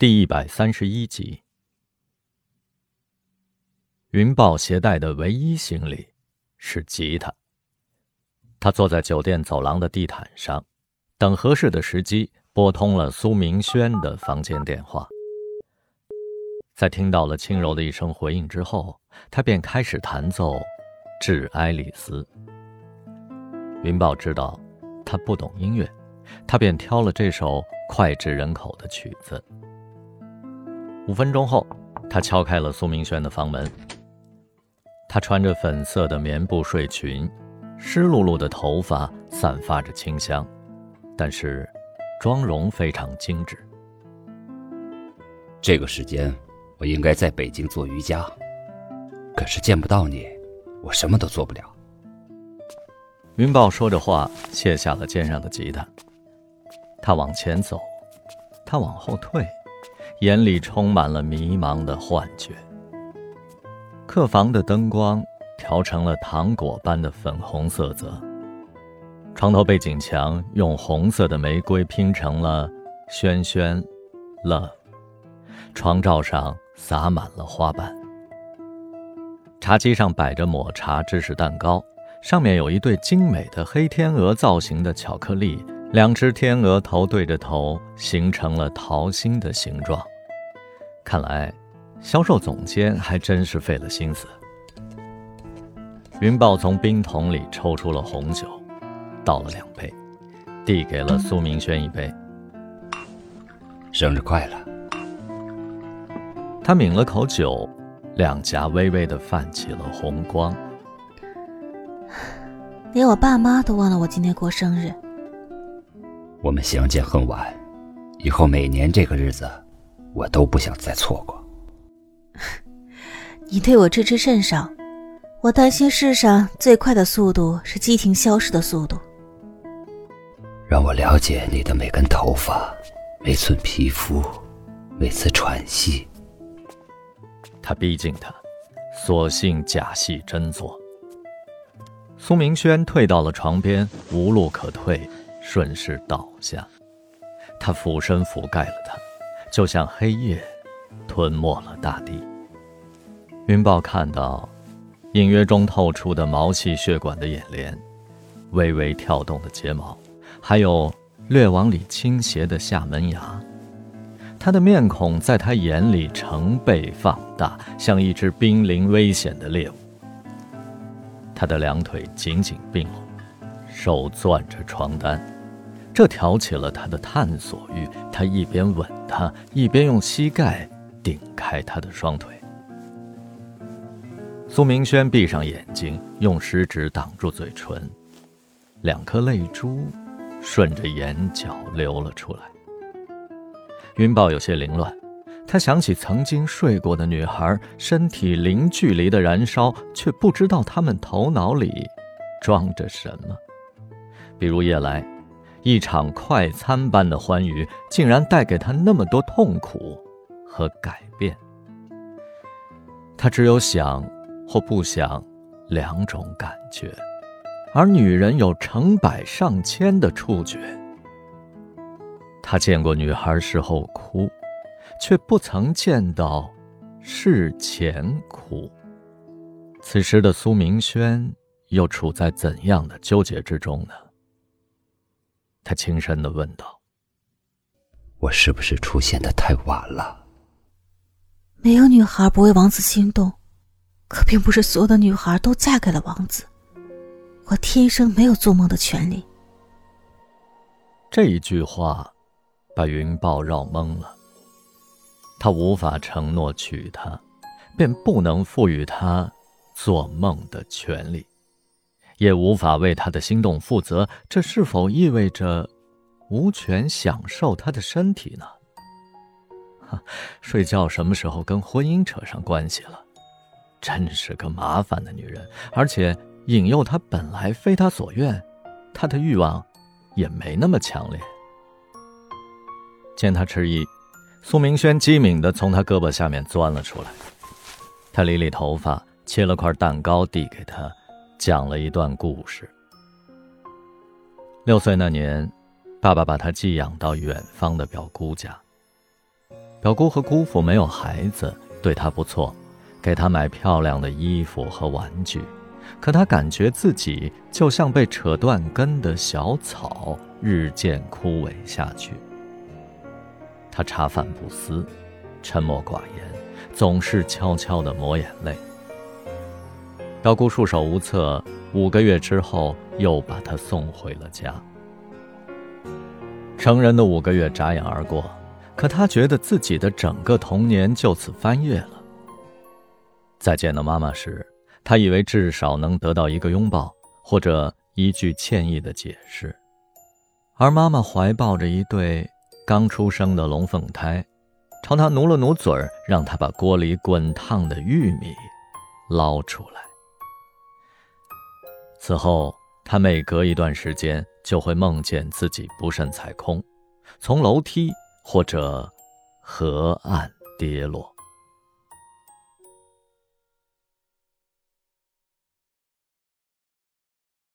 第一百三十一集。云豹携带的唯一行李是吉他。他坐在酒店走廊的地毯上，等合适的时机，拨通了苏明轩的房间电话。在听到了轻柔的一声回应之后，他便开始弹奏《致爱丽丝》。云豹知道他不懂音乐，他便挑了这首脍炙人口的曲子。五分钟后，他敲开了苏明轩的房门。他穿着粉色的棉布睡裙，湿漉漉的头发散发着清香，但是妆容非常精致。这个时间，我应该在北京做瑜伽，可是见不到你，我什么都做不了。云豹说着话，卸下了肩上的吉他。他往前走，他往后退。眼里充满了迷茫的幻觉。客房的灯光调成了糖果般的粉红色泽，床头背景墙用红色的玫瑰拼成了“轩轩，love”，床罩上洒满了花瓣。茶几上摆着抹茶芝士蛋糕，上面有一对精美的黑天鹅造型的巧克力。两只天鹅头对着头，形成了桃心的形状。看来，销售总监还真是费了心思。云豹从冰桶里抽出了红酒，倒了两杯，递给了苏明轩一杯。生日快乐！他抿了口酒，两颊微微的泛起了红光。连我爸妈都忘了我今天过生日。我们相见恨晚，以后每年这个日子，我都不想再错过。你对我知之甚少，我担心世上最快的速度是激情消失的速度。让我了解你的每根头发、每寸皮肤、每次喘息。他逼近他，索性假戏真做。苏明轩退到了床边，无路可退。顺势倒下，他俯身覆盖了他，就像黑夜吞没了大地。云豹看到，隐约中透出的毛细血管的眼帘，微微跳动的睫毛，还有略往里倾斜的下门牙。他的面孔在他眼里成倍放大，像一只濒临危险的猎物。他的两腿紧紧并拢，手攥着床单。这挑起了他的探索欲，他一边吻她，一边用膝盖顶开她的双腿。苏明轩闭上眼睛，用食指挡住嘴唇，两颗泪珠顺着眼角流了出来。云豹有些凌乱，他想起曾经睡过的女孩，身体零距离的燃烧，却不知道她们头脑里装着什么，比如夜来。一场快餐般的欢愉，竟然带给他那么多痛苦和改变。他只有想或不想两种感觉，而女人有成百上千的触觉。他见过女孩事后哭，却不曾见到事前哭。此时的苏明轩又处在怎样的纠结之中呢？他轻声的问道：“我是不是出现的太晚了？”没有女孩不为王子心动，可并不是所有的女孩都嫁给了王子。我天生没有做梦的权利。这一句话，把云豹绕懵了。他无法承诺娶她，便不能赋予她做梦的权利。也无法为他的心动负责，这是否意味着无权享受他的身体呢？哈，睡觉什么时候跟婚姻扯上关系了？真是个麻烦的女人，而且引诱他本来非他所愿，他的欲望也没那么强烈。见他迟疑，苏明轩机敏地从他胳膊下面钻了出来，他理理头发，切了块蛋糕递给他。讲了一段故事。六岁那年，爸爸把他寄养到远方的表姑家。表姑和姑父没有孩子，对他不错，给他买漂亮的衣服和玩具。可他感觉自己就像被扯断根的小草，日渐枯萎下去。他茶饭不思，沉默寡言，总是悄悄地抹眼泪。表姑束手无策，五个月之后又把她送回了家。成人的五个月眨眼而过。可他觉得自己的整个童年就此翻页了。再见到妈妈时，他以为至少能得到一个拥抱，或者一句歉意的解释。而妈妈怀抱着一对刚出生的龙凤胎，朝他努了努嘴儿，让他把锅里滚烫的玉米捞出来。此后，他每隔一段时间就会梦见自己不慎踩空，从楼梯。或者河岸跌落。